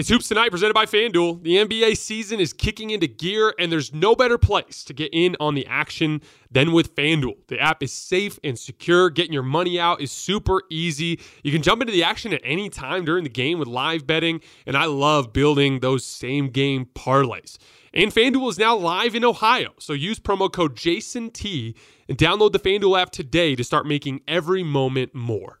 It's Hoops Tonight presented by FanDuel. The NBA season is kicking into gear, and there's no better place to get in on the action than with FanDuel. The app is safe and secure. Getting your money out is super easy. You can jump into the action at any time during the game with live betting, and I love building those same game parlays. And FanDuel is now live in Ohio, so use promo code JASONT and download the FanDuel app today to start making every moment more.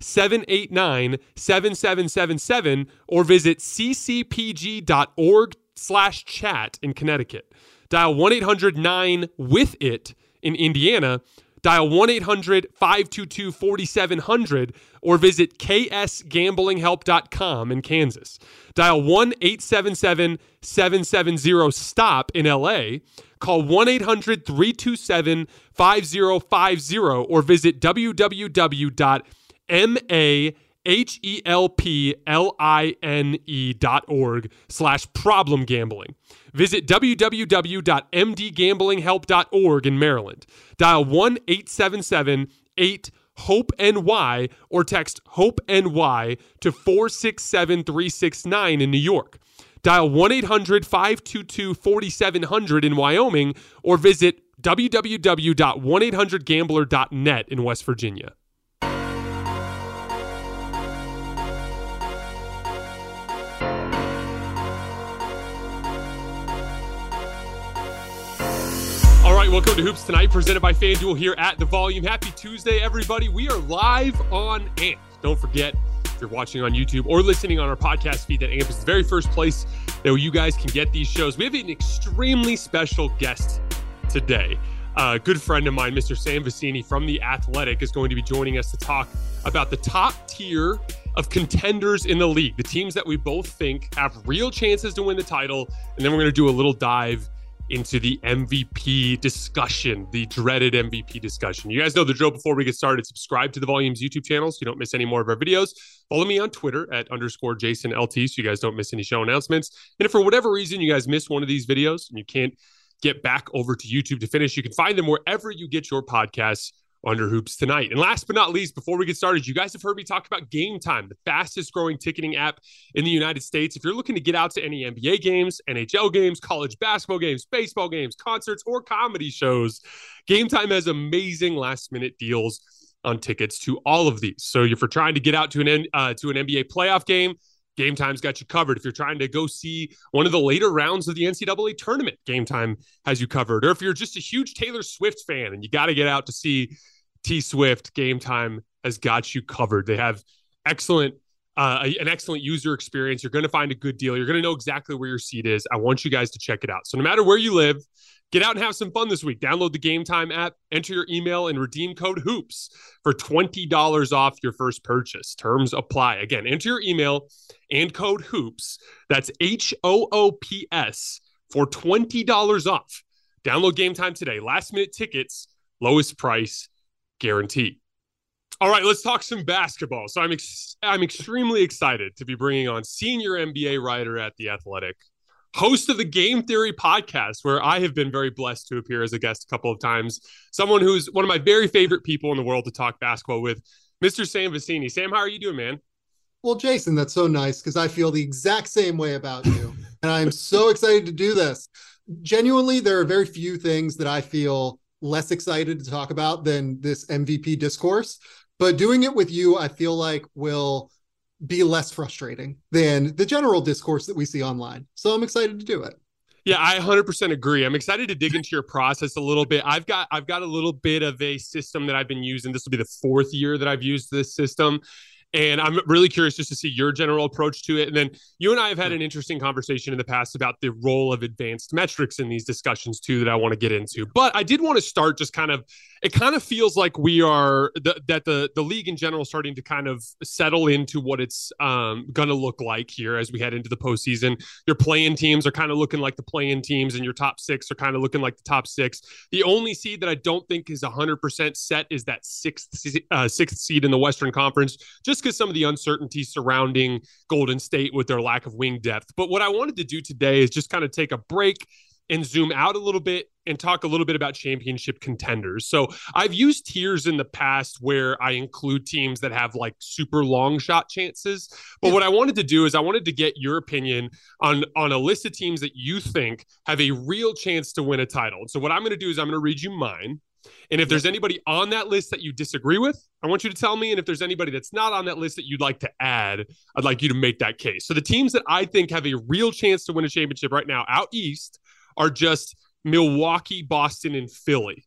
789 7777 or visit ccpg.org slash chat in Connecticut. Dial 1 800 9 with it in Indiana. Dial 1 800 522 4700 or visit ksgamblinghelp.com in Kansas. Dial 1 877 770 STOP in LA. Call 1 800 327 5050 or visit www M A H E L P L I N E dot org slash problem gambling. Visit www.mdgamblinghelp.org in Maryland. Dial 1 877 8 Hope NY or text Hope NY to 467 369 in New York. Dial 1 800 522 4700 in Wyoming or visit www.1800gambler.net in West Virginia. Welcome to Hoops Tonight, presented by FanDuel here at The Volume. Happy Tuesday, everybody. We are live on AMP. Don't forget, if you're watching on YouTube or listening on our podcast feed, that AMP is the very first place that you guys can get these shows. We have an extremely special guest today. A good friend of mine, Mr. Sam Vecenie from The Athletic, is going to be joining us to talk about the top tier of contenders in the league, the teams that we both think have real chances to win the title. And then we're going to do a little dive into the MVP discussion, the dreaded MVP discussion. You guys know the drill before we get started. Subscribe to the Volumes YouTube channel so you don't miss any more of our videos. Follow me on Twitter at underscore Jason LT so you guys don't miss any show announcements. And if for whatever reason you guys miss one of these videos and you can't get back over to YouTube to finish, you can find them wherever you get your podcasts under hoops tonight. And last but not least, before we get started, you guys have heard me talk about Game Time, the fastest growing ticketing app in the United States. If you're looking to get out to any NBA games, NHL games, college basketball games, baseball games, concerts, or comedy shows, Game Time has amazing last minute deals on tickets to all of these. So if you're trying to get out to an uh, to an NBA playoff game, Game Time's got you covered. If you're trying to go see one of the later rounds of the NCAA tournament, Game Time has you covered. Or if you're just a huge Taylor Swift fan and you got to get out to see T Swift, Game Time has got you covered. They have excellent uh, an excellent user experience. You're going to find a good deal. You're going to know exactly where your seat is. I want you guys to check it out. So no matter where you live, get out and have some fun this week. Download the Game Time app, enter your email, and redeem code HOOPS for $20 off your first purchase. Terms apply. Again, enter your email and code HOOPS. That's H O O P S for $20 off. Download Game Time today. Last minute tickets, lowest price guarantee. All right, let's talk some basketball. So I'm ex- I'm extremely excited to be bringing on senior NBA writer at the Athletic, host of the Game Theory podcast, where I have been very blessed to appear as a guest a couple of times. Someone who's one of my very favorite people in the world to talk basketball with, Mr. Sam Vecenie. Sam, how are you doing, man? Well, Jason, that's so nice because I feel the exact same way about you. and I'm so excited to do this. Genuinely, there are very few things that I feel less excited to talk about than this MVP discourse. But doing it with you, I feel like will be less frustrating than the general discourse that we see online. So I'm excited to do it. Yeah, I 100% agree. I'm excited to dig into your process a little bit. I've got I've got a little bit of a system that I've been using. This will be the fourth year that I've used this system. And I'm really curious just to see your general approach to it. And then you and I have had an interesting conversation in the past about the role of advanced metrics in these discussions too that I want to get into. But I did want to start just kind of it kind of feels like we are the, that the the league in general is starting to kind of settle into what it's um, going to look like here as we head into the postseason. Your play-in teams are kind of looking like the play-in teams, and your top six are kind of looking like the top six. The only seed that I don't think is 100% set is that sixth uh, sixth seed in the Western Conference, just because some of the uncertainty surrounding Golden State with their lack of wing depth. But what I wanted to do today is just kind of take a break and zoom out a little bit and talk a little bit about championship contenders. So I've used tiers in the past where I include teams that have like super long shot chances. But what I wanted to do is I wanted to get your opinion on on a list of teams that you think have a real chance to win a title. so what I'm going to do is I'm going to read you mine. And if there's anybody on that list that you disagree with, I want you to tell me. And if there's anybody that's not on that list that you'd like to add, I'd like you to make that case. So the teams that I think have a real chance to win a championship right now out east are just Milwaukee, Boston, and Philly.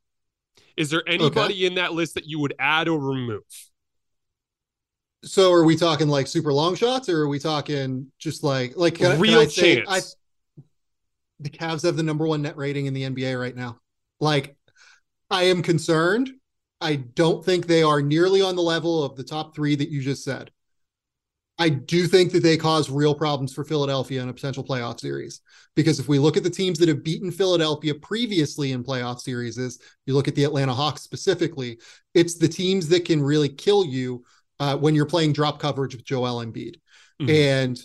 Is there anybody okay. in that list that you would add or remove? So are we talking like super long shots or are we talking just like like can, real can chance? I, the Cavs have the number one net rating in the NBA right now. Like I am concerned. I don't think they are nearly on the level of the top three that you just said. I do think that they cause real problems for Philadelphia in a potential playoff series. Because if we look at the teams that have beaten Philadelphia previously in playoff series, you look at the Atlanta Hawks specifically, it's the teams that can really kill you uh, when you're playing drop coverage with Joel Embiid. Mm-hmm. And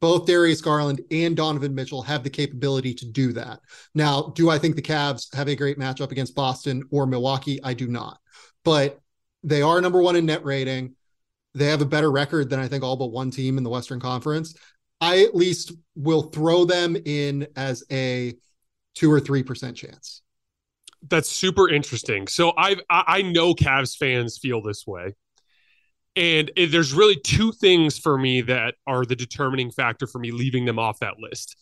both Darius Garland and Donovan Mitchell have the capability to do that. Now, do I think the Cavs have a great matchup against Boston or Milwaukee? I do not. But they are number one in net rating they have a better record than I think all but one team in the Western Conference. I at least will throw them in as a two or three percent chance. That's super interesting. So I've I know Cavs fans feel this way. And there's really two things for me that are the determining factor for me leaving them off that list.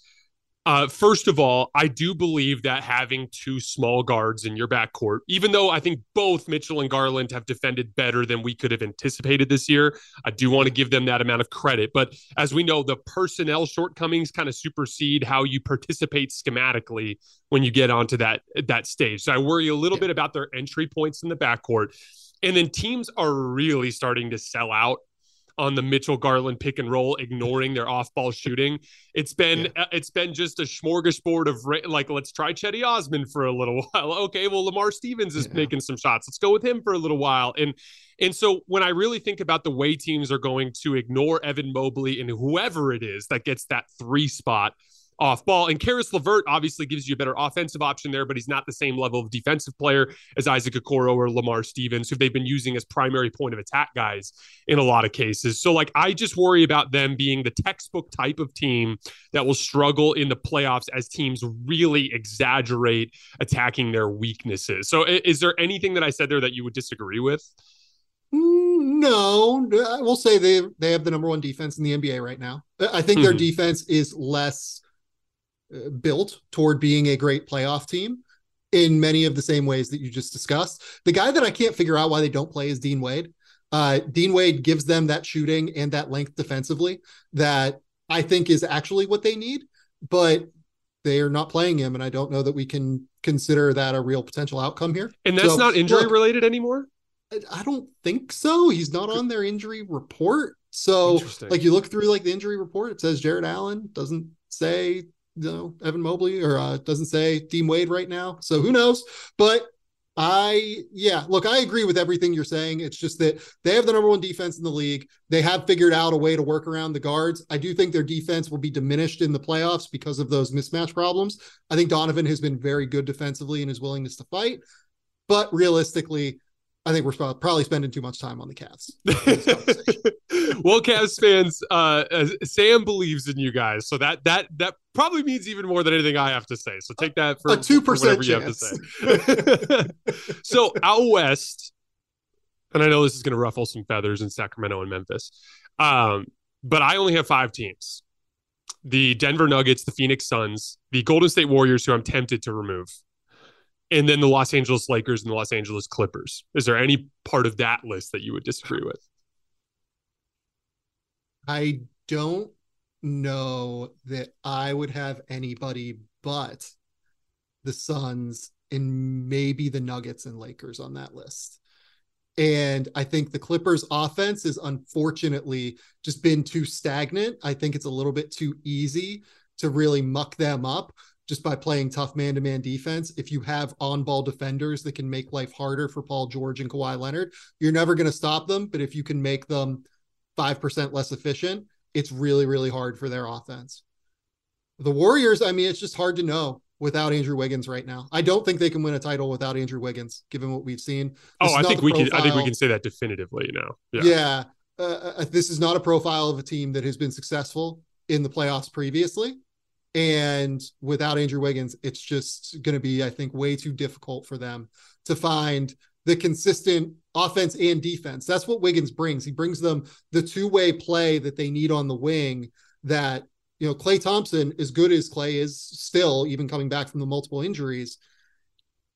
Uh, first of all, I do believe that having two small guards in your backcourt, even though I think both Mitchell and Garland have defended better than we could have anticipated this year, I do want to give them that amount of credit. But as we know, the personnel shortcomings kind of supersede how you participate schematically when you get onto that that stage. So I worry a little yeah. bit about their entry points in the backcourt. And then teams are really starting to sell out on the Mitchell Garland pick and roll, ignoring their off ball shooting. It's been yeah. Uh, it's been just a smorgasbord of like let's try Cedi Osman for a little while. Okay, well Lamar Stevens is yeah. making some shots. Let's go with him for a little while. And and so when I really think about the way teams are going to ignore Evan Mobley and whoever it is that gets that three spot off ball. And Caris LeVert obviously gives you a better offensive option there, but he's not the same level of defensive player as Isaac Okoro or Lamar Stevens, who they've been using as primary point of attack guys in a lot of cases. So, like, I just worry about them being the textbook type of team that will struggle in the playoffs as teams really exaggerate attacking their weaknesses. So, is there anything that I said there that you would disagree with? Mm, no, I will say they they have the number one defense in the NBA right now. I think their mm-hmm. defense is less built toward being a great playoff team in many of the same ways that you just discussed. The guy that I can't figure out why they don't play is Dean Wade. Uh, Dean Wade gives them that shooting and that length defensively that I think is actually what they need, but they are not playing him, and I don't know that we can consider that a real potential outcome here. And that's So, not injury look, related anymore. I don't think so. He's not on their injury report. So like you look through like the injury report, it says Jarrett Allen doesn't say you know Evan Mobley or uh, doesn't say Dean Wade right now. So who knows? But I yeah, look, I agree with everything you're saying. It's just that they have the number one defense in the league. They have figured out a way to work around the guards. I do think their defense will be diminished in the playoffs because of those mismatch problems. I think Donovan has been very good defensively in his willingness to fight. But realistically, I think we're probably spending too much time on the Cavs. well, Cavs fans, uh, uh, Sam believes in you guys, so that that that probably means even more than anything I have to say. So take that for A 2% for whatever you have to say. so out west, and I know this is going to ruffle some feathers in Sacramento and Memphis, um, but I only have five teams: the Denver Nuggets, the Phoenix Suns, the Golden State Warriors, who I'm tempted to remove. And then the Los Angeles Lakers and the Los Angeles Clippers. Is there any part of that list that you would disagree with? I don't know that I would have anybody but the Suns and maybe the Nuggets and Lakers on that list. And I think the Clippers offense has unfortunately just been too stagnant. I think it's a little bit too easy to really muck them up just by playing tough man-to-man defense. If you have on-ball defenders that can make life harder for Paul George and Kawhi Leonard, you're never going to stop them. But if you can make them 5% less efficient, it's really, really hard for their offense. The Warriors, I mean, it's just hard to know without Andrew Wiggins right now. I don't think they can win a title without Andrew Wiggins, given what we've seen. This Oh, I think we can. I think we can say that definitively now. Yeah. Yeah. Uh, uh, this is not a profile of a team that has been successful in the playoffs previously. And without Andrew Wiggins, it's just going to be, I think, way too difficult for them to find the consistent offense and defense. That's what Wiggins brings. He brings them the two way play that they need on the wing. That, you know, Klay Thompson, as good as Klay is still, even coming back from the multiple injuries,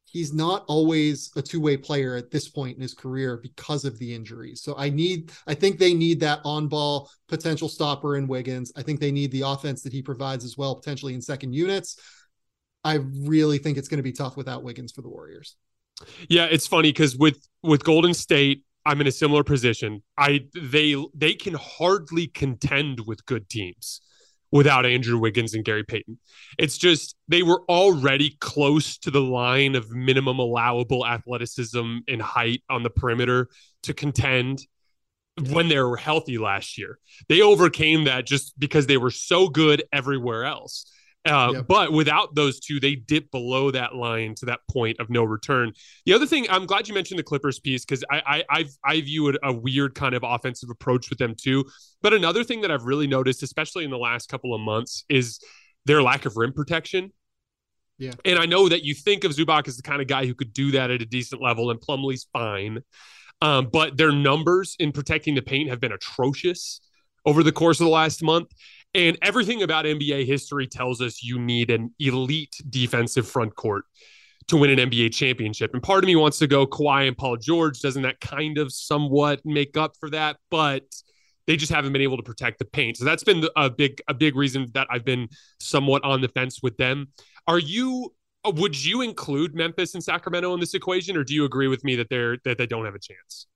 he's not always a two-way player at this point in his career because of the injuries. So I need I think they need that on-ball potential stopper in Wiggins. I think they need the offense that he provides as well potentially in second units. I really think it's going to be tough without Wiggins for the Warriors. Yeah, it's funny because with with Golden State, I'm in a similar position. I they they can hardly contend with good teams without Andrew Wiggins and Gary Payton. It's just they were already close to the line of minimum allowable athleticism and height on the perimeter to contend when they were healthy last year. They overcame that just because they were so good everywhere else. Uh, Yep. But without those two, they dip below that line to that point of no return. The other thing, I'm glad you mentioned the Clippers piece because I, I I I view it a weird kind of offensive approach with them too. But another thing that I've really noticed, especially in the last couple of months, is their lack of rim protection. Yeah. And I know that you think of Zubac as the kind of guy who could do that at a decent level, and Plumlee's fine. Um, but their numbers in protecting the paint have been atrocious over the course of the last month. And everything about NBA history tells us you need an elite defensive front court to win an NBA championship. And part of me wants to go Kawhi and Paul George. Doesn't that kind of somewhat make up for that? But they just haven't been able to protect the paint. So that's been a big a big reason that I've been somewhat on the fence with them. Are you would you include Memphis and Sacramento in this equation or do you agree with me that they're that they don't have a chance?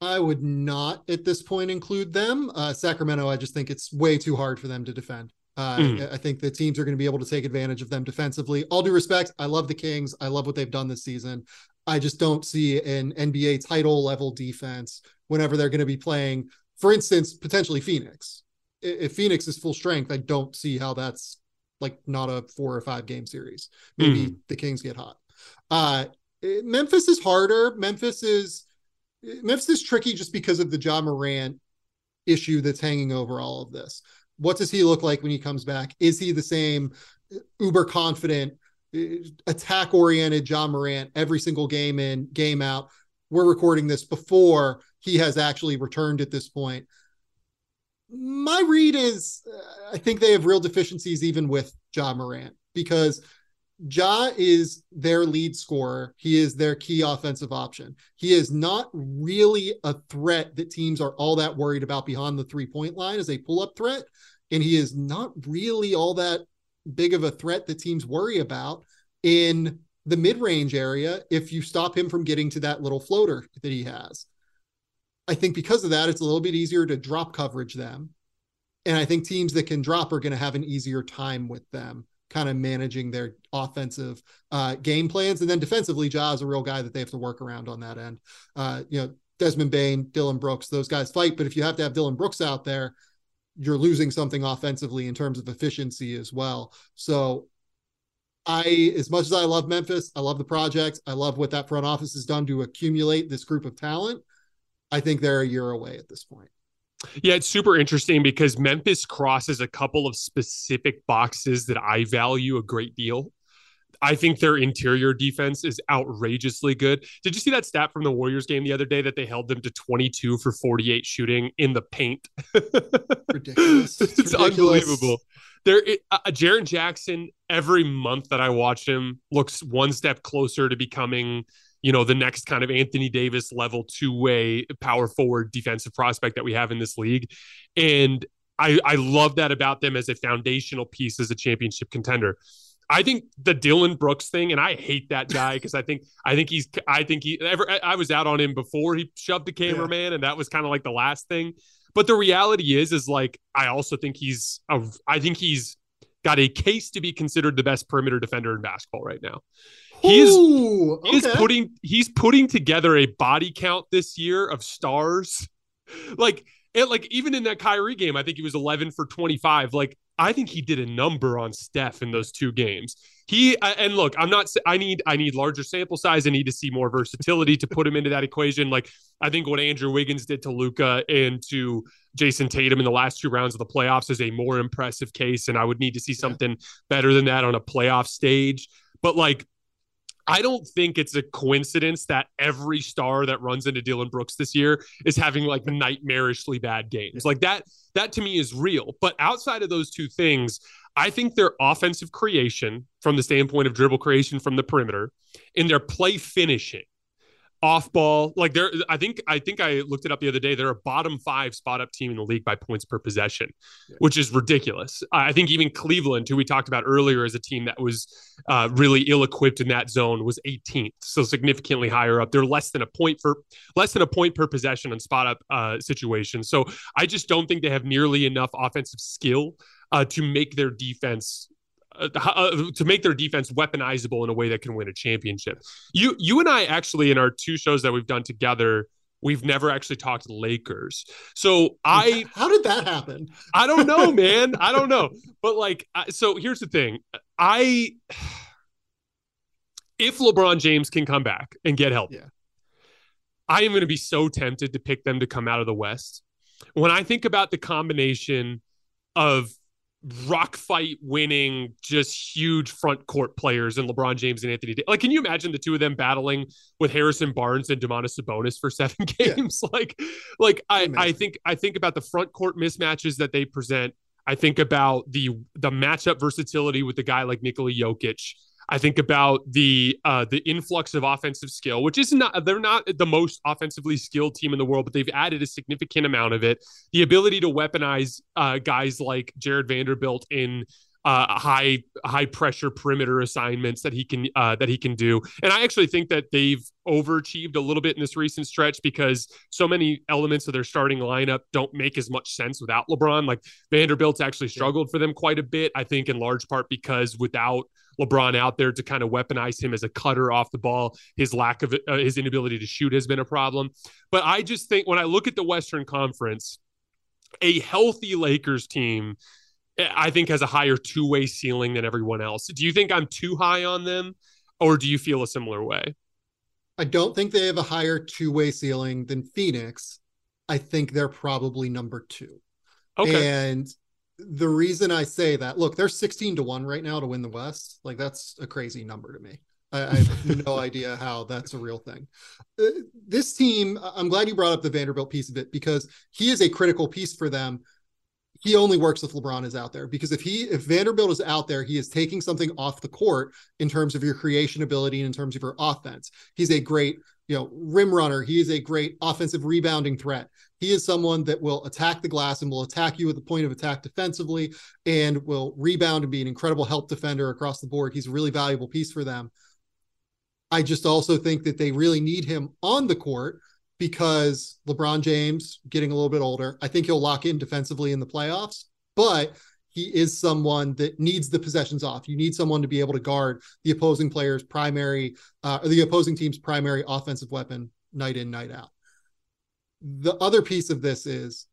I would not at this point include them. Uh, Sacramento, I just think it's way too hard for them to defend. Uh, Mhm. I think the teams are going to be able to take advantage of them defensively. All due respect, I love the Kings. I love what they've done this season. I just don't see an NBA title level defense whenever they're going to be playing, for instance, potentially Phoenix. If Phoenix is full strength, I don't see how that's like not a four or five game series. Maybe the Kings get hot. Uh, Memphis is harder. Memphis is Memphis is tricky just because of the Ja Morant issue that's hanging over all of this. What does he look like when he comes back? Is he the same uber confident, attack oriented Ja Morant every single game in, game out? We're recording this before he has actually returned at this point. My read is uh, I think they have real deficiencies even with Ja Morant because Ja is their lead scorer. He is their key offensive option. He is not really a threat that teams are all that worried about behind the three point line as a pull up threat. And he is not really all that big of a threat that teams worry about in the mid range area if you stop him from getting to that little floater that he has. I think because of that, it's a little bit easier to drop coverage them. And I think teams that can drop are going to have an easier time with them kind of managing their offensive uh, game plans. And then defensively, Ja is a real guy that they have to work around on that end. Uh, you know, Desmond Bane, Dillon Brooks, those guys fight. But if you have to have Dillon Brooks out there, you're losing something offensively in terms of efficiency as well. So I, as much as I love Memphis, I love the project. I love what that front office has done to accumulate this group of talent. I think they're a year away at this point. Yeah, it's super interesting because Memphis crosses a couple of specific boxes that I value a great deal. I think their interior defense is outrageously good. Did you see that stat from the Warriors game the other day that they held them to 22 for 48 shooting in the paint? Ridiculous. it's, it's ridiculous. unbelievable. There, it, uh, Jaren Jackson. Every month that I watch him, looks one step closer to becoming you know, the next kind of Anthony Davis level two way power forward defensive prospect that we have in this league. And I, I love that about them as a foundational piece as a championship contender. I think the Dillon Brooks thing, and I hate that guy because I think I think he's I think he ever I was out on him before he shoved the cameraman, yeah. and that was kind of like the last thing. But the reality is, is like I also think he's a, I think he's got a case to be considered the best perimeter defender in basketball right now. He is, Ooh, okay. he putting he's putting together a body count this year of stars. Like it, like even in that Kyrie game, I think he was 11 for 25. Like I think he did a number on Steph in those two games. He and look, I'm not. I need I need larger sample size. I need to see more versatility to put him into that equation. Like I think what Andrew Wiggins did to Luka and to Jayson Tatum in the last two rounds of the playoffs is a more impressive case, and I would need to see something better than that on a playoff stage. But like I don't think it's a coincidence that every star that runs into Dillon Brooks this year is having like nightmarishly bad games. Like that, that to me is real. But outside of those two things, I think their offensive creation from the standpoint of dribble creation from the perimeter and their play finishing off ball. Like they're, I think, I think I looked it up the other day. They're a bottom five spot up team in the league by points per possession, yeah. which is ridiculous. I think even Cleveland, who we talked about earlier as a team that was uh, really ill equipped in that zone, was 18th, so significantly higher up. They're less than a point for less than a point per possession on spot up uh, situations. So I just don't think they have nearly enough offensive skill uh, to make their defense uh, uh, to make their defense weaponizable in a way that can win a championship. You you and I actually in our two shows that we've done together, we've never actually talked Lakers. So I how did that happen? I don't know, man. I don't know. But like, so here's the thing. I if LeBron James can come back and get help, yeah. I am going to be so tempted to pick them to come out of the West. When I think about the combination of rock fight winning, just huge front court players and LeBron James and Anthony. Like, can you imagine the two of them battling with Harrison Barnes and Domantas Sabonis for seven games? Yeah. like, like I, I think I think about the front court mismatches that they present. I think about the the matchup versatility with the guy like Nikola Jokic. I think about the uh, the influx of offensive skill, which is not they're not the most offensively skilled team in the world, but they've added a significant amount of it. The ability to weaponize uh, guys like Jarred Vanderbilt in uh, high high pressure perimeter assignments that he can uh, that he can do. And I actually think that they've overachieved a little bit in this recent stretch because so many elements of their starting lineup don't make as much sense without LeBron. Like Vanderbilt's actually struggled for them quite a bit. I think in large part because without LeBron out there to kind of weaponize him as a cutter off the ball. His lack of uh, his inability to shoot has been a problem. But I just think when I look at the Western Conference, a healthy Lakers team, eh, I think has a higher two way ceiling than everyone else. Do you think I'm too high on them, or do you feel a similar way? I don't think they have a higher two way ceiling than Phoenix. I think they're probably number two. Okay. And the reason I say that, look, they're 16 to 1 right now to win the West. Like, that's a crazy number to me. I, I have no idea how that's a real thing. Uh, this team, I'm glad you brought up the Vanderbilt piece of it because he is a critical piece for them. he only works if LeBron is out there because if he if Vanderbilt is out there, he is taking something off the court in terms of your creation ability and in terms of your offense. He's a great, you know, rim runner. He is a great offensive rebounding threat. He is someone that will attack the glass and will attack you at the point of attack defensively and will rebound and be an incredible help defender across the board. He's a really valuable piece for them. I just also think that they really need him on the court because LeBron James getting a little bit older. I think he'll lock in defensively in the playoffs, but he is someone that needs the possessions off. You need someone to be able to guard the opposing player's primary uh, or the opposing team's primary offensive weapon night in, night out. The other piece of this is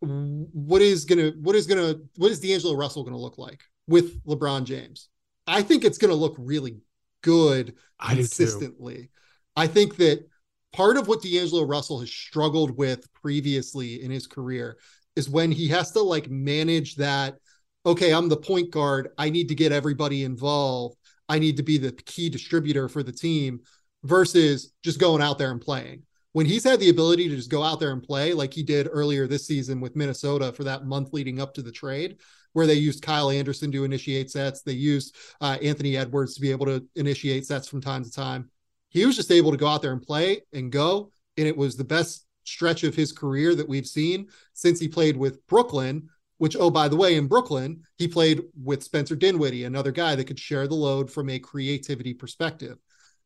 what is gonna what is gonna what is D'Angelo Russell gonna look like with LeBron James? I think it's gonna look really good consistently. I, I think that part of what D'Angelo Russell has struggled with previously in his career is when he has to like manage that. Okay, I'm the point guard. I need to get everybody involved. I need to be the key distributor for the team versus just going out there and playing. When he's had the ability to just go out there and play, like he did earlier this season with Minnesota for that month leading up to the trade, where they used Kyle Anderson to initiate sets, they used uh, Anthony Edwards to be able to initiate sets from time to time he was just able to go out there and play and go. And it was the best stretch of his career that we've seen since he played with Brooklyn, which, oh, by the way, in Brooklyn, he played with Spencer Dinwiddie, another guy that could share the load from a creativity perspective.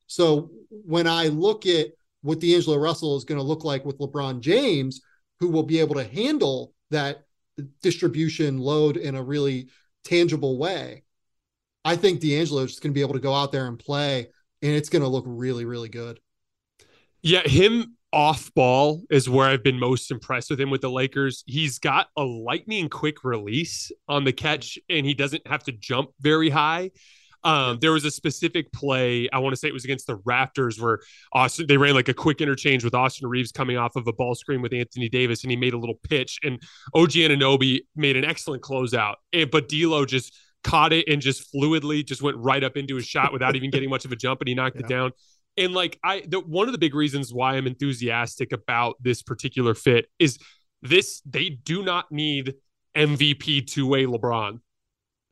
So when I look at what D'Angelo Russell is going to look like with LeBron James, who will be able to handle that distribution load in a really tangible way, I think D'Angelo is just going to be able to go out there and play and it's going to look really, really good. Yeah, him off ball is where I've been most impressed with him with the Lakers. He's got a lightning quick release on the catch, and he doesn't have to jump very high. Um, there was a specific play, I want to say it was against the Raptors, where Austin they ran like a quick interchange with Austin Reaves coming off of a ball screen with Anthony Davis, and he made a little pitch, and OG Anunoby made an excellent closeout. And, but D'Lo just caught it and just fluidly just went right up into his shot without even getting much of a jump and he knocked yeah. it down. And like I the one of the big reasons why I'm enthusiastic about this particular fit is this they do not need MVP two-way LeBron.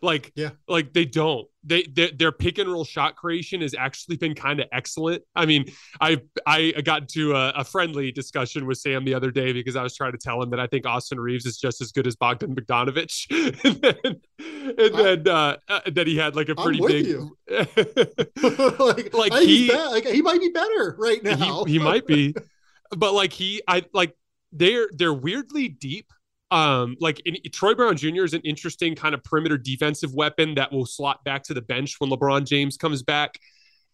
Like, yeah, like they don't. They, they their pick and roll shot creation has actually been kind of excellent. I mean, I I got into a, a, friendly discussion with Sam the other day because I was trying to tell him that I think Austin Reaves is just as good as Bogdan Bogdanovich, and then and then uh, uh, that he had like a pretty big. like, like he like he might be better right now. he, he might be, but like he I like they're they're weirdly deep um, like in, Troy Brown Jr. is an interesting kind of perimeter defensive weapon that will slot back to the bench when LeBron James comes back.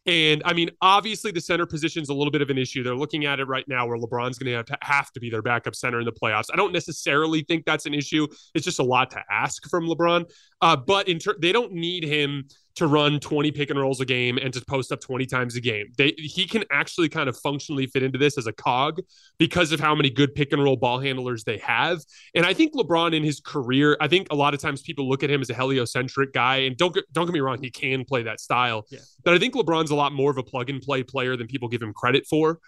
And I mean, obviously, the center position is a little bit of an issue. They're looking at it right now where LeBron's going to have to have to be their backup center in the playoffs. I don't necessarily think that's an issue. It's just a lot to ask from LeBron. Uh, but in ter- they don't need him to run 20 pick and rolls a game and to post up 20 times a game. They he can actually kind of functionally fit into this as a cog because of how many good pick and roll ball handlers they have. And I think LeBron in his career, I think a lot of times people look at him as a heliocentric guy and don't get, don't get me wrong, he can play that style. Yeah. But I think LeBron's a lot more of a plug and play player than people give him credit for.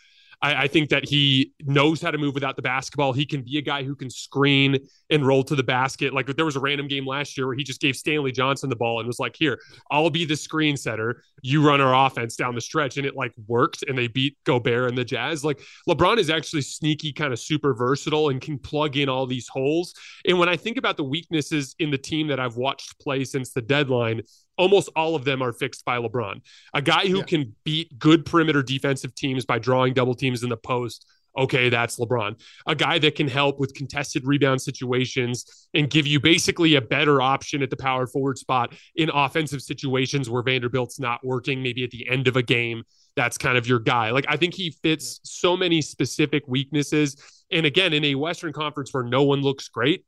I, I, think that he knows how to move without the basketball. He can be a guy who can screen and roll to the basket. Like there was a random game last year where he just gave Stanley Johnson the ball and was like, "Here, I'll be the screen setter. You run our offense down the stretch," and it like worked. And they beat Gobert and the Jazz. Like LeBron is actually sneaky, kind of super versatile, and can plug in all these holes. And when I think about the weaknesses in the team that I've watched play since the deadline, almost all of them are fixed by LeBron. A guy who yeah. can beat good perimeter defensive teams by drawing double teams in the post. Okay, that's LeBron. A guy that can help with contested rebound situations and give you basically a better option at the power forward spot in offensive situations where Vanderbilt's not working, maybe at the end of a game. That's kind of your guy. Like, I think he fits so many specific weaknesses. And again, in a Western Conference where no one looks great,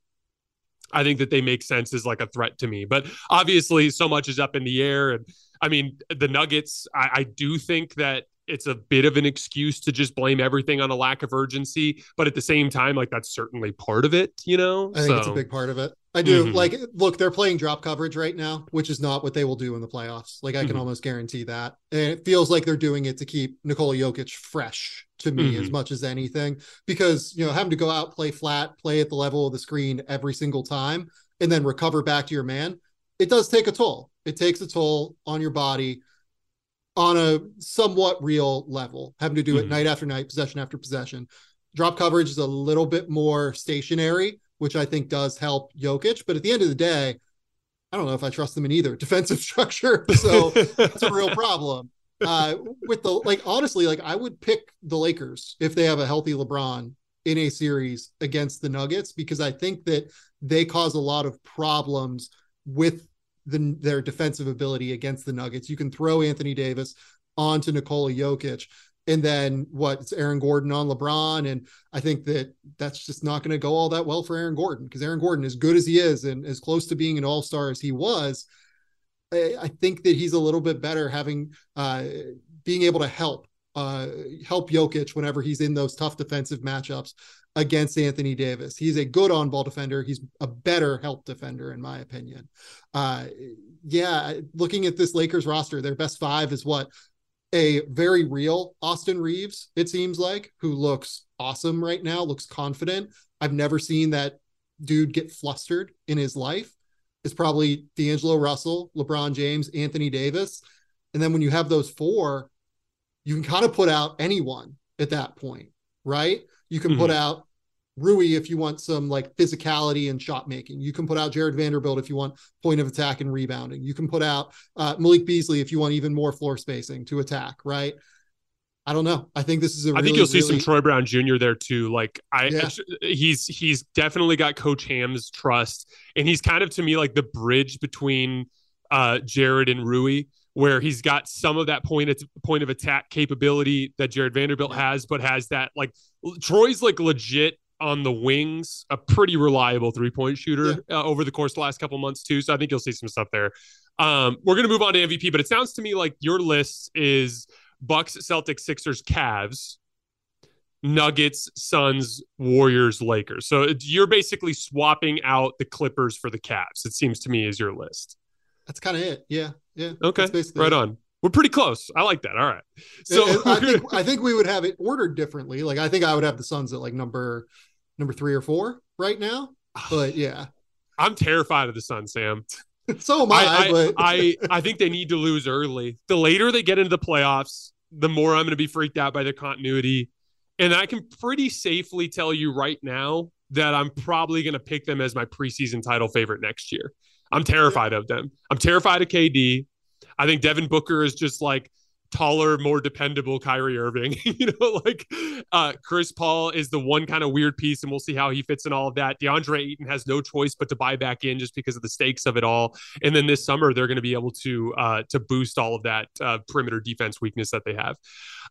I think that they make sense as like a threat to me. But obviously, so much is up in the air. And I mean, the Nuggets, I, I do think that it's a bit of an excuse to just blame everything on a lack of urgency. But at the same time, like that's certainly part of it, you know? I think so. it's a big part of it. I do. Mm-hmm. Like, look, they're playing drop coverage right now, which is not what they will do in the playoffs. Like, I can mm-hmm. almost guarantee that. And it feels like they're doing it to keep Nikola Jokic fresh to me mm-hmm. as much as anything, because, you know, having to go out, play flat, play at the level of the screen every single time, and then recover back to your man, it does take a toll. It takes a toll on your body on a somewhat real level, having to do it mm-hmm. night after night, possession after possession. Drop coverage is a little bit more stationary which I think does help Jokic. But at the end of the day, I don't know if I trust them in either defensive structure. So that's a real problem. Uh, with the like, honestly, like I would pick the Lakers if they have a healthy LeBron in a series against the Nuggets because I think that they cause a lot of problems with the, their defensive ability against the Nuggets. You can throw Anthony Davis onto Nikola Jokic and then what it's Aaron Gordon on LeBron. And I think that that's just not going to go all that well for Aaron Gordon because Aaron Gordon, as good as he is and as close to being an all star as he was, I, think that he's a little bit better having uh, being able to help uh, help Jokic whenever he's in those tough defensive matchups against Anthony Davis. He's a good on ball defender. He's a better help defender, in my opinion. Uh, yeah, looking at this Lakers roster, their best five is what a very real Austin Reaves, it seems like, who looks awesome right now, looks confident. I've never seen that dude get flustered in his life. It's probably D'Angelo Russell, LeBron James, Anthony Davis. And then when you have those four, you can kind of put out anyone at that point, right? You can mm-hmm. put out Rui if you want some like physicality and shot making. You can put out Jarred Vanderbilt if you want point of attack and rebounding. You can put out uh, Malik Beasley if you want even more floor spacing to attack, right? I don't know. I think this is a. I think you'll see some Troy Brown Jr. there too. Like I, yeah. he's he's definitely got Coach Ham's trust, and he's kind of to me like the bridge between uh Jarred and Rui, where he's got some of that point at point of attack capability that Jarred Vanderbilt has, but has that like Troy's like legit on the wings, a pretty reliable three point shooter yeah. uh, over the course of the last couple months too. So I think you'll see some stuff there. Um, we're gonna move on to MVP, but it sounds to me like your list is Bucks, Celtics, Sixers, Cavs, Nuggets, Suns, Warriors, Lakers. So you're basically swapping out the Clippers for the Cavs. It seems to me is your list. That's kind of it. Yeah. Yeah. Okay. Right it. on. We're pretty close. I like that. All right. So I think I think we would have it ordered differently. Like I think I would have the Suns at like number number three or four right now. But yeah. I'm terrified of the Suns, Sam. so am I. I, but... I, I think they need to lose early. The later they get into the playoffs, the more I'm going to be freaked out by the continuity. And I can pretty safely tell you right now that I'm probably going to pick them as my preseason title favorite next year. I'm terrified of them. I'm terrified of KD. I think Devin Booker is just like taller, more dependable Kyrie Irving. you know, like uh, Chris Paul is the one kind of weird piece, and we'll see how he fits in all of that. DeAndre Ayton has no choice but to buy back in just because of the stakes of it all. And then this summer, they're going to be able to uh, to boost all of that uh, perimeter defense weakness that they have.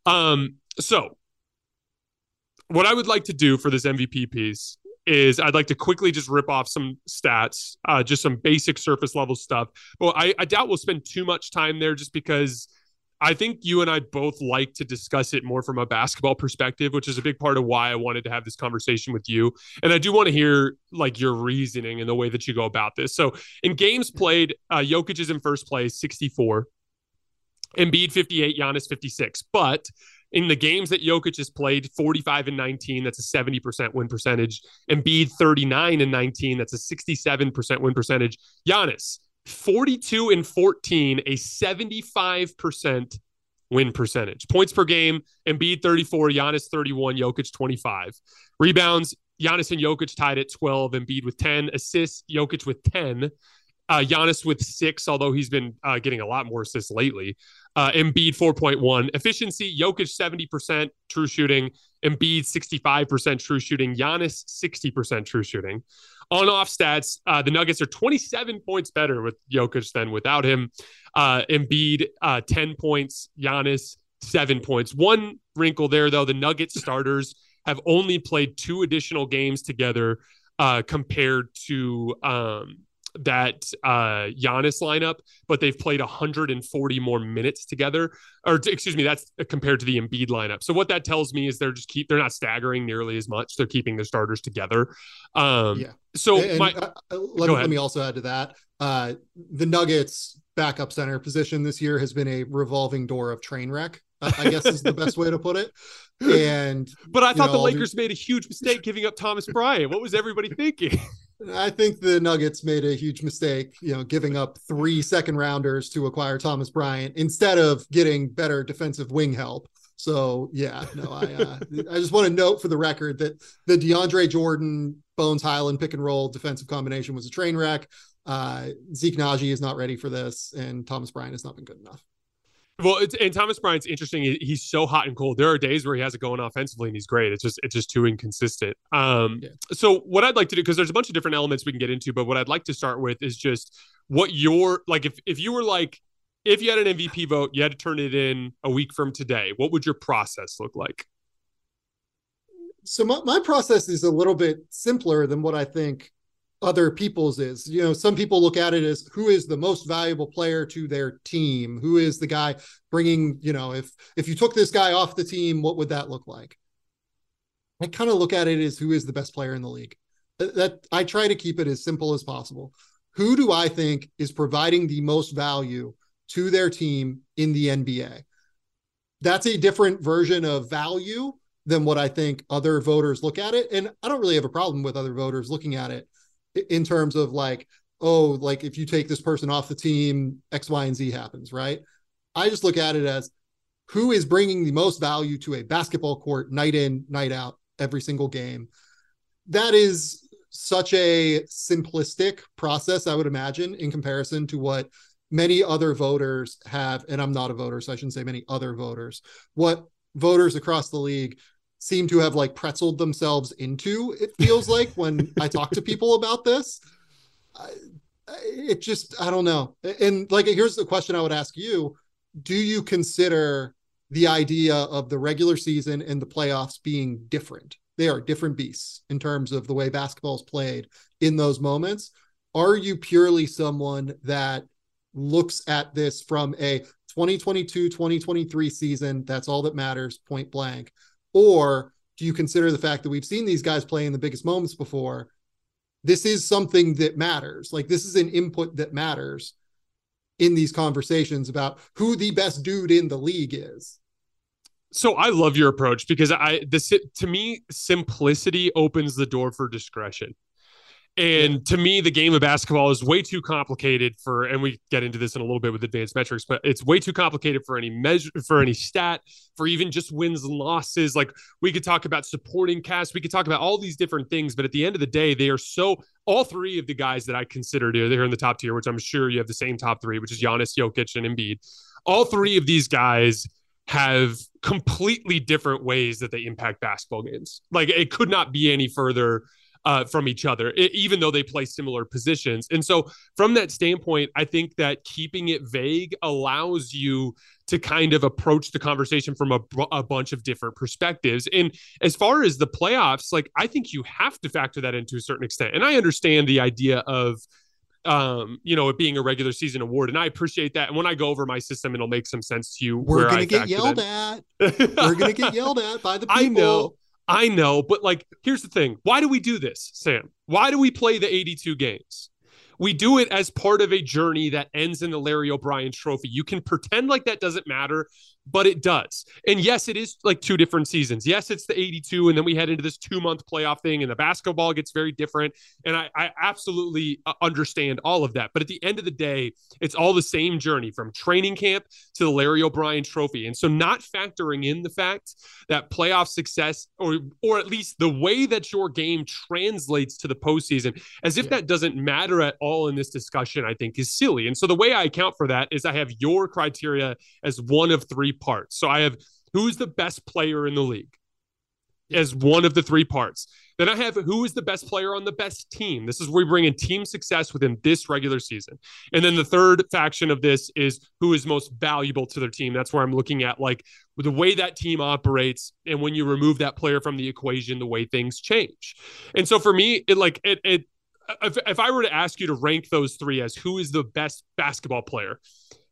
Um, so, what I would like to do for this MVP piece is I'd like to quickly just rip off some stats, uh, just some basic surface level stuff. But I, I doubt we'll spend too much time there just because I think you and I both like to discuss it more from a basketball perspective, which is a big part of why I wanted to have this conversation with you. And I do want to hear like your reasoning and the way that you go about this. So in games played, uh, Jokic is in first place, 64. Embiid 58, Giannis 56. But in the games that Jokic has played, 45 and 19, that's a 70% win percentage. Embiid 39 and 19, that's a 67% win percentage. Giannis 42 and 14, a 75% win percentage. Points per game, Embiid 34, Giannis 31, Jokic 25. Rebounds, Giannis and Jokic tied at 12, Embiid with 10. Assists, Jokic with 10. Uh, Giannis with six, although he's been uh, getting a lot more assists lately. Uh, Embiid 4.1. Efficiency, Jokic 70% true shooting. Embiid 65% true shooting. Giannis 60% true shooting. On off stats, uh, the Nuggets are 27 points better with Jokic than without him. Uh, Embiid uh, 10 points. Giannis seven points. One wrinkle there, though, the Nuggets starters have only played two additional games together uh, compared to um, that uh Giannis lineup, but they've played 140 more minutes together. Or excuse me, that's compared to the Embiid lineup. So what that tells me is they're just keep they're not staggering nearly as much. They're keeping their starters together. Um yeah. so and, my uh, let, me, let me also add to that. Uh the Nuggets backup center position this year has been a revolving door of train wreck. I guess is the best way to put it. And but I thought know, the Lakers made a huge mistake giving up Thomas Bryant. What was everybody thinking? I think the Nuggets made a huge mistake, you know, giving up three second rounders to acquire Thomas Bryant instead of getting better defensive wing help. So yeah, no, I uh, I just want to note for the record that the DeAndre Jordan Bones Hyland pick and roll defensive combination was a train wreck. Uh, Zeke Nnaji is not ready for this, and Thomas Bryant has not been good enough. Well, and Thomas Bryant's interesting. He's so hot and cold. There are days where he has it going offensively and he's great. It's just it's just too inconsistent. Um, yeah. so what I'd like to do because there's a bunch of different elements we can get into, but what I'd like to start with is just what your like if if you were like if you had an MVP vote, you had to turn it in a week from today. What would your process look like? So my, my process is a little bit simpler than what I think other people's is. You know, some people look at it as who is the most valuable player to their team? Who is the guy bringing, you know, if if you took this guy off the team, what would that look like? I kind of look at it as who is the best player in the league. That, I try to keep it as simple as possible. Who do I think is providing the most value to their team in the NBA? That's a different version of value than what I think other voters look at it. And I don't really have a problem with other voters looking at it in terms of like, oh, like if you take this person off the team, X, Y, and Z happens, right? I just look at it as who is bringing the most value to a basketball court night in, night out, every single game. That is such a simplistic process, I would imagine, in comparison to what many other voters have. And I'm not a voter, so I shouldn't say many other voters. What voters across the league seem to have like pretzeled themselves into it feels like when i talk to people about this. I, it just i don't know. And like here's the question i would ask you. Do you consider the idea of the regular season and the playoffs being different? They are different beasts in terms of the way basketball is played in those moments. Are you purely someone that looks at this from a 2022 2023 season that's all that matters point blank or do you consider the fact that we've seen these guys play in the biggest moments before? This is something that matters. Like this is an input that matters in these conversations about who the best dude in the league is. So I love your approach because I this to me simplicity opens the door for discretion. And to me, the game of basketball is way too complicated for, and we get into this in a little bit with advanced metrics, but it's way too complicated for any measure, for any stat, for even just wins and losses. Like we could talk about supporting cast, we could talk about all these different things, but at the end of the day, they are so. All three of the guys that I consider they're in the top tier, which I'm sure you have the same top three, which is Giannis, Jokic, and Embiid. All three of these guys have completely different ways that they impact basketball games. Like it could not be any further uh, from each other, even though they play similar positions. And so, from that standpoint, I think that keeping it vague allows you to kind of approach the conversation from a, a bunch of different perspectives. And as far as the playoffs, like I think you have to factor that into a certain extent. And I understand the idea of um, you know, it being a regular season award. And I appreciate that. And when I go over my system, it'll make some sense to you. We're gonna get yelled at. We're gonna get yelled at by the people. I know. I know, but like, here's the thing. Why do we do this, Sam? Why do we play the 82 games? We do it as part of a journey that ends in the Larry O'Brien trophy. You can pretend like that doesn't matter but it does. And yes, it is like two different seasons. Yes, it's the 82, and then we head into this two month playoff thing, and the basketball gets very different. And I, I, absolutely uh, understand all of that. But at the end of the day, it's all the same journey from training camp to the Larry O'Brien trophy. And so, not factoring in the fact that playoff success, or or at least the way that your game translates to the postseason, as if yeah. that doesn't matter at all in this discussion, I think is silly. And so, the way I account for that is I have your criteria as one of three parts. So I have who's the best player in the league as one of the three parts. Then I have who is the best player on the best team. This is where we bring in team success within this regular season. And then the third faction of this is who is most valuable to their team. That's where I'm looking at like the way that team operates and when you remove that player from the equation, the way things change. And so for me, it like it it if, if I were to ask you to rank those three as who is the best basketball player,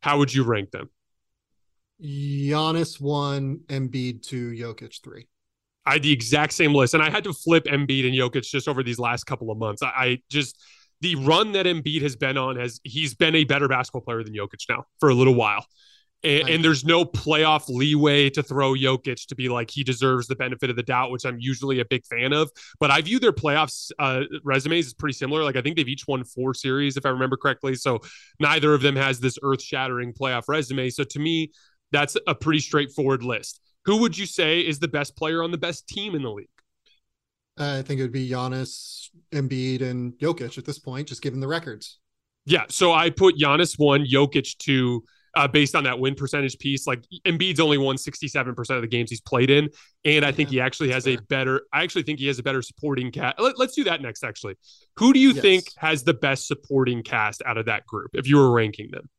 how would you rank them? Giannis one, Embiid two, Jokic three. I had the exact same list, and I had to flip Embiid and Jokic just over these last couple of months. I, I just the run that Embiid has been on has he's been a better basketball player than Jokic now for a little while. And, and, there's no playoff leeway to throw Jokic to be like he deserves the benefit of the doubt, which I'm usually a big fan of. But I view their playoffs uh, resumes as pretty similar. Like I think they've each won four series, if I remember correctly. So neither of them has this earth shattering playoff resume. So to me, that's a pretty straightforward list. Who would you say is the best player on the best team in the league? I think it would be Giannis, Embiid, and Jokic at this point, just given the records. Yeah. So I put Giannis one, Jokic two, uh, based on that win percentage piece. Like Embiid's only won 67% of the games he's played in. And I think yeah, he actually has fair. a better, I actually think he has a better supporting cast. Let, us do that next, actually. Who do you yes. think has the best supporting cast out of that group if you were ranking them?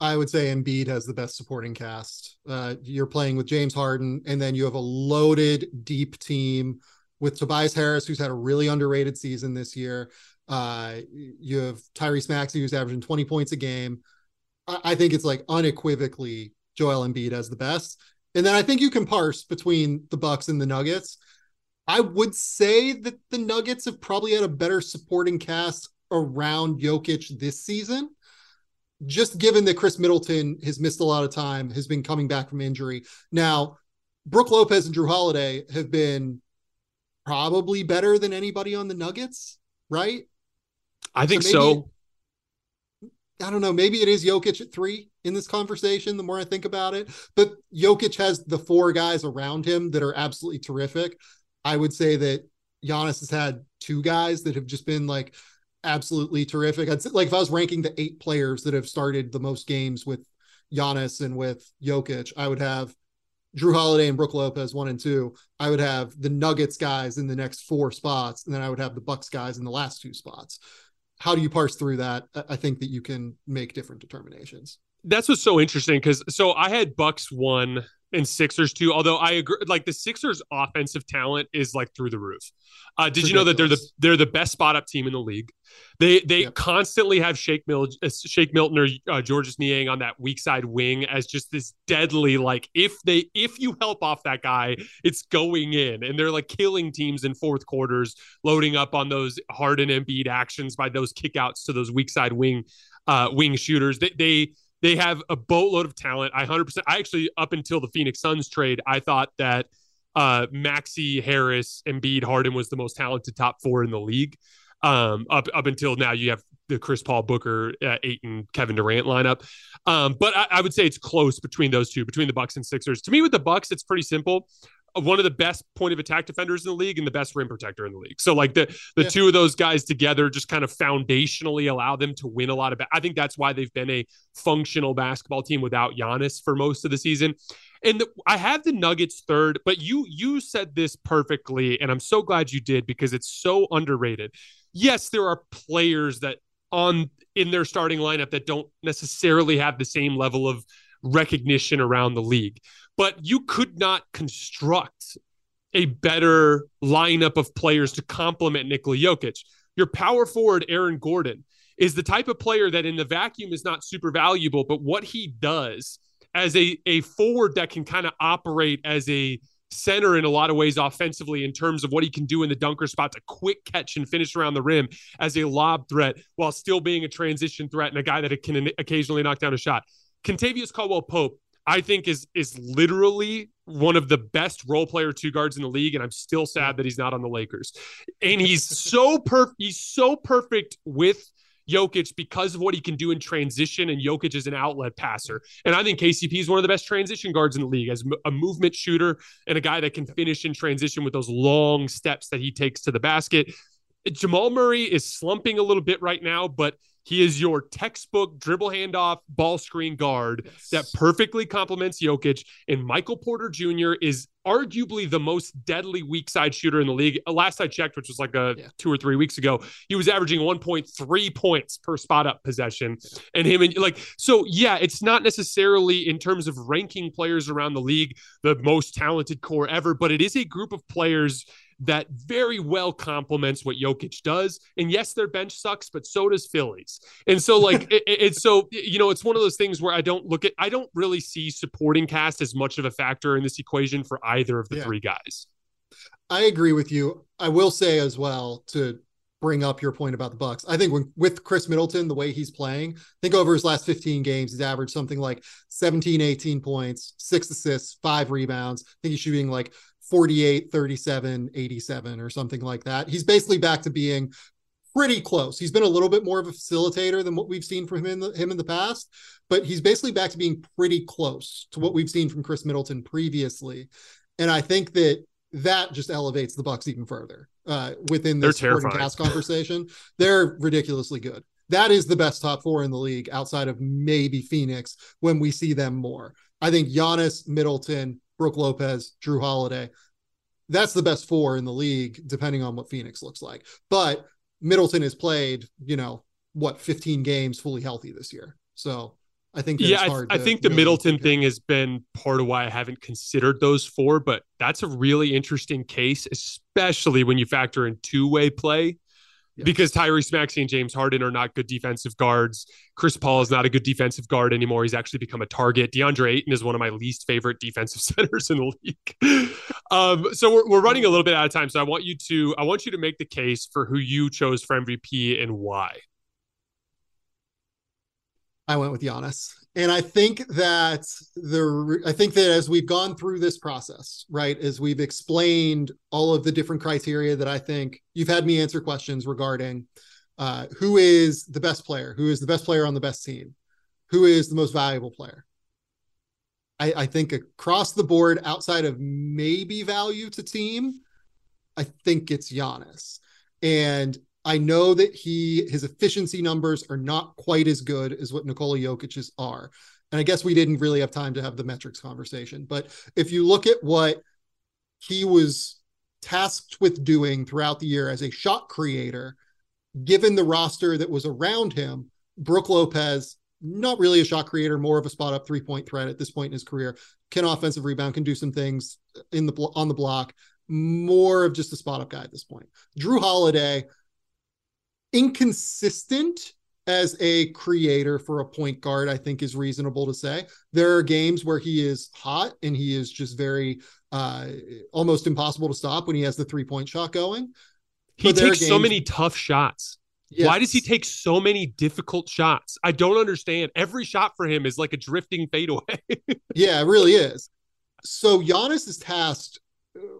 I would say Embiid has the best supporting cast. Uh, you're playing with James Harden, and then you have a loaded, deep team with Tobias Harris, who's had a really underrated season this year. Uh, you have Tyrese Maxey, who's averaging 20 points a game. I think it's like unequivocally Joel Embiid has the best. And then I think you can parse between the Bucks and the Nuggets. I would say that the Nuggets have probably had a better supporting cast around Jokic this season. Just given that Khris Middleton has missed a lot of time, has been coming back from injury. Now, Brook Lopez and Jrue Holiday have been probably better than anybody on the Nuggets, right? I think so. Maybe, so I don't know. Maybe it is Jokic at three in this conversation. The more I think about it, but Jokic has the four guys around him that are absolutely terrific. I would say that Giannis has had two guys that have just been like absolutely terrific. I'd say, like if I was ranking the eight players that have started the most games with Giannis and with Jokic, I would have Jrue Holiday and Brook Lopez one and two. I would have the Nuggets guys in the next four spots, and then I would have the Bucks guys in the last two spots how do you parse through that? I think that you can make different determinations. That's what's so interesting because so I had Bucks one and Sixers too. Although I agree, like the Sixers' offensive talent is like through the roof. Uh, did you know that they're the they're the best spot up team in the league? They they yep. constantly have Shake Milton, uh, Shake Milton or uh, Georges Niang on that weak side wing as just this deadly like if they if you help off that guy, it's going in, and they're like killing teams in fourth quarters, loading up on those Harden and Embiid actions by those kickouts to those weak side wing uh, wing shooters. They they they have a boatload of talent. I 100%. I actually, up until the Phoenix Suns trade, I thought that uh, Maxey, Harris, Embiid, Harden was the most talented top four in the league. Um, up up until now, you have the Chris Paul, Booker, uh, Ayton, Kevin Durant lineup. Um, but I, I, would say it's close between those two, between the Bucks and Sixers. To me, with the Bucks, it's pretty simple one of the best point of attack defenders in the league and the best rim protector in the league. So like the the yeah. two of those guys together just kind of foundationally allow them to win a lot of. Ba- I think that's why they've been a functional basketball team without Giannis for most of the season. And the, I have the Nuggets third, but you you said this perfectly, and I'm so glad you did because it's so underrated. Yes, there are players that on in their starting lineup that don't necessarily have the same level of recognition around the league but you could not construct a better lineup of players to complement Nikola Jokic. Your power forward, Aaron Gordon, is the type of player that in the vacuum is not super valuable, but what he does as a, a forward that can kind of operate as a center in a lot of ways offensively in terms of what he can do in the dunker spot to quick catch and finish around the rim as a lob threat while still being a transition threat and a guy that can occasionally knock down a shot. Kentavious Caldwell Pope I think is is literally one of the best role player two guards in the league, and I'm still sad that he's not on the Lakers. And he's so perfect. He's so perfect with Jokic because of what he can do in transition, and Jokic is an outlet passer. And I think KCP is one of the best transition guards in the league as a movement shooter and a guy that can finish in transition with those long steps that he takes to the basket. Jamal Murray is slumping a little bit right now, but he is your textbook dribble handoff ball screen guard yes. that perfectly complements Jokic. And Michael Porter Jr. is arguably the most deadly weak side shooter in the league. Uh, last I checked, which was like a yeah. two or three weeks ago, he was averaging 1.3 points per spot up possession. Yeah. And him and like, so yeah, it's not necessarily in terms of ranking players around the league the most talented core ever, but it is a group of players that very well complements what Jokic does. And yes, their bench sucks, but so does Philly's. And so, like, it, it's so, you know, it's one of those things where I don't look at, I don't really see supporting cast as much of a factor in this equation for either of the yeah. three guys. I agree with you. I will say as well to bring up your point about the Bucks. I think when, with Khris Middleton, the way he's playing, I think over his last 15 games, he's averaged something like 17, 18 points, six assists, five rebounds. I think he's shooting like 48, 37, 87 or something like that. He's basically back to being pretty close. He's been a little bit more of a facilitator than what we've seen from him in the, him in the past, but he's basically back to being pretty close to what we've seen from Khris Middleton previously. And I think that that just elevates the Bucks even further uh, within supporting cast conversation. They're ridiculously good. That is the best top four in the league outside of maybe Phoenix when we see them more. I think Giannis, Middleton, Brook Lopez, Jrue Holiday, that's the best four in the league, depending on what Phoenix looks like. But Middleton has played, you know, what, 15 games fully healthy this year. So I think yeah, I, I, think the Middleton thing has been part of why I haven't considered those four, but that's a really interesting case, especially when you factor in two way play. Because Tyrese Maxey and James Harden are not good defensive guards. Chris Paul is not a good defensive guard anymore. He's actually become a target. DeAndre Ayton is one of my least favorite defensive centers in the league. um, so we're, we're running a little bit out of time. So I want you to I want you to make the case for who you chose for MVP and why. I went with Giannis. And I think that the I think that as we've gone through this process, right, as we've explained all of the different criteria that I think you've had me answer questions regarding uh, who is the best player, who is the best player on the best team, who is the most valuable player. I, I think across the board, outside of maybe value to team, I think it's Giannis. And I know that he his efficiency numbers are not quite as good as what Nikola Jokic's are. And I guess we didn't really have time to have the metrics conversation. But if you look at what he was tasked with doing throughout the year as a shot creator, given the roster that was around him, Brook Lopez, not really a shot creator, more of a spot up three point threat at this point in his career, can offensive rebound, can do some things in the on the block, more of just a spot up guy at this point. Jrue Holiday inconsistent as a creator for a point guard, I think is reasonable to say. There are games where he is hot and he is just very uh, almost impossible to stop when he has the three point shot going. He takes games... so many tough shots. Yes. Why does he take so many difficult shots? I don't understand. Every shot for him is like a drifting fadeaway. yeah, it really is. So Giannis is tasked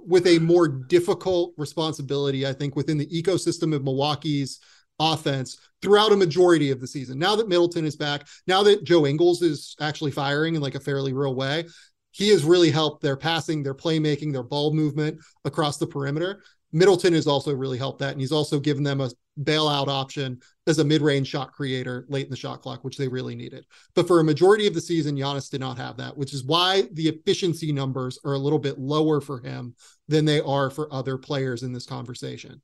with a more difficult responsibility, I think, within the ecosystem of Milwaukee's offense throughout a majority of the season. Now that Middleton is back, now that Joe Ingles is actually firing in like a fairly real way, he has really helped their passing, their playmaking, their ball movement across the perimeter. Middleton has also really helped that. And he's also given them a bailout option as a mid range shot creator late in the shot clock, which they really needed. But for a majority of the season, Giannis did not have that, which is why the efficiency numbers are a little bit lower for him than they are for other players in this conversation.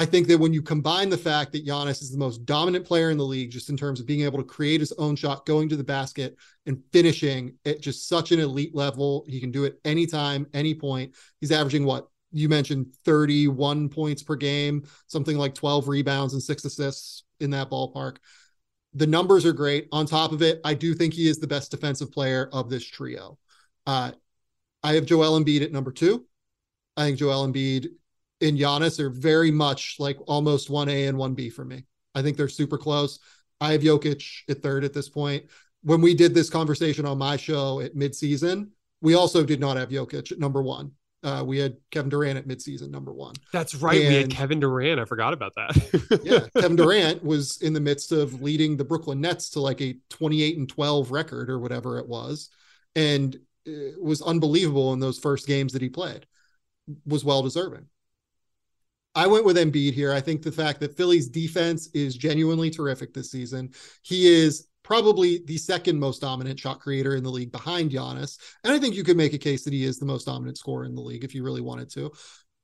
I think that when you combine the fact that Giannis is the most dominant player in the league, just in terms of being able to create his own shot, going to the basket, and finishing at just such an elite level, he can do it anytime, any point. He's averaging what you mentioned 31 points per game, something like 12 rebounds and six assists in that ballpark. The numbers are great. On top of it, I do think he is the best defensive player of this trio. Uh, I have Joel Embiid at number two. I think Joel Embiid in Giannis are very much like almost 1A and 1B for me. I think they're super close. I have Jokic at third at this point. When we did this conversation on my show at midseason, we also did not have Jokic at number one. Uh, we had Kevin Durant at midseason number one. That's right. And, we had Kevin Durant. I forgot about that. yeah. Kevin Durant was in the midst of leading the Brooklyn Nets to like a 28 and 12 record or whatever it was. And it was unbelievable in those first games that he played, was well deserving. I went with Embiid here. I think the fact that Philly's defense is genuinely terrific this season. He is probably the second most dominant shot creator in the league behind Giannis. And I think you could make a case that he is the most dominant scorer in the league if you really wanted to.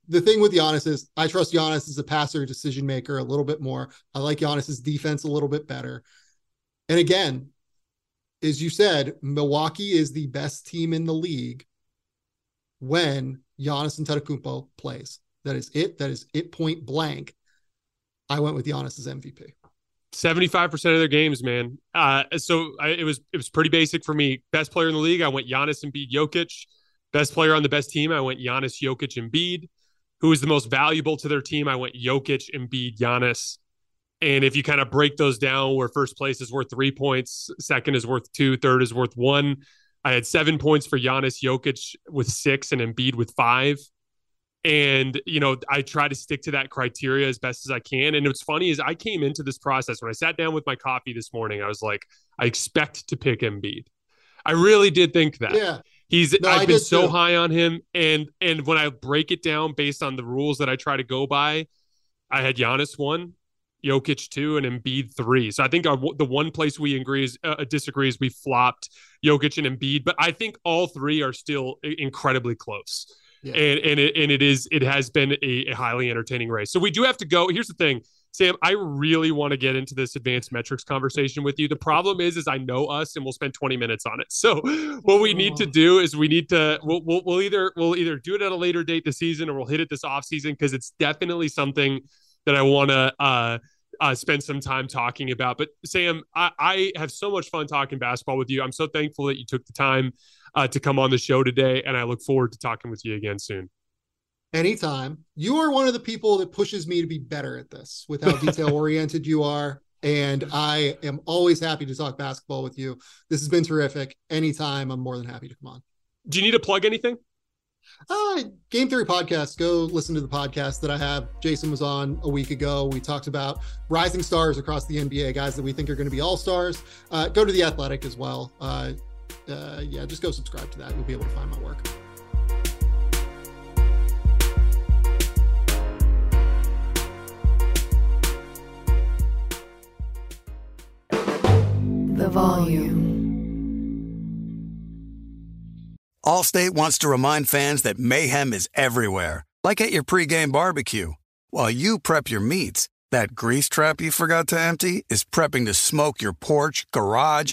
The thing with Giannis is I trust Giannis as a passer decision maker a little bit more. I like Giannis's defense a little bit better. And again, as you said, Milwaukee is the best team in the league when Giannis and Antetokounmpo plays. That is it. That is it. Point blank. I went with Giannis as MVP. 75% of their games, man. Uh, so I, it was it was pretty basic for me. Best player in the league, I went Giannis Embiid Jokic. Best player on the best team, I went Giannis Jokic and Embiid. Who is the most valuable to their team? I went Jokic Embiid Giannis. And if you kind of break those down, where first place is worth three points, second is worth two, third is worth one. I had seven points for Giannis Jokic with six and Embiid with five. And, you know, I try to stick to that criteria as best as I can. And what's funny is I came into this process when I sat down with my coffee this morning, I was like, I expect to pick Embiid. I really did think that. Yeah. He's No, I've been so too. high on him. And and when I break it down based on the rules that I try to go by, I had Giannis one, Jokic two, and Embiid three. So I think our, the one place we agree is uh, disagree is we flopped Jokic and Embiid, but I think all three are still incredibly close. Yeah. And and it and it is it has been a, a highly entertaining race. So we do have to go. Here's the thing, Sam. I really want to get into this advanced metrics conversation with you. The problem is, is I know us, and we'll spend 20 minutes on it. So what we need to do is we need to we'll, we'll, we'll either we'll either do it at a later date this season or we'll hit it this off season because it's definitely something that I want to uh, uh, spend some time talking about. But Sam, I, I have so much fun talking basketball with you. I'm so thankful that you took the time uh, to come on the show today, and I look forward to talking with you again soon. anytime. You are one of the people that pushes me to be better at this with how detail oriented you are. And I am always happy to talk basketball with you. This has been terrific. Anytime, I'm more than happy to come on. Do you need to plug anything? Uh, Game Theory Podcast. Go listen to the podcast that I have. Jason was on a week ago. We talked about rising stars across the NBA, guys that we think are going to be all stars. Uh, go to The Athletic as well. Uh, uh, yeah, just go subscribe to that. You'll be able to find my work. The volume. Allstate wants to remind fans that mayhem is everywhere, like at your pregame barbecue. While you prep your meats, that grease trap you forgot to empty is prepping to smoke your porch, garage,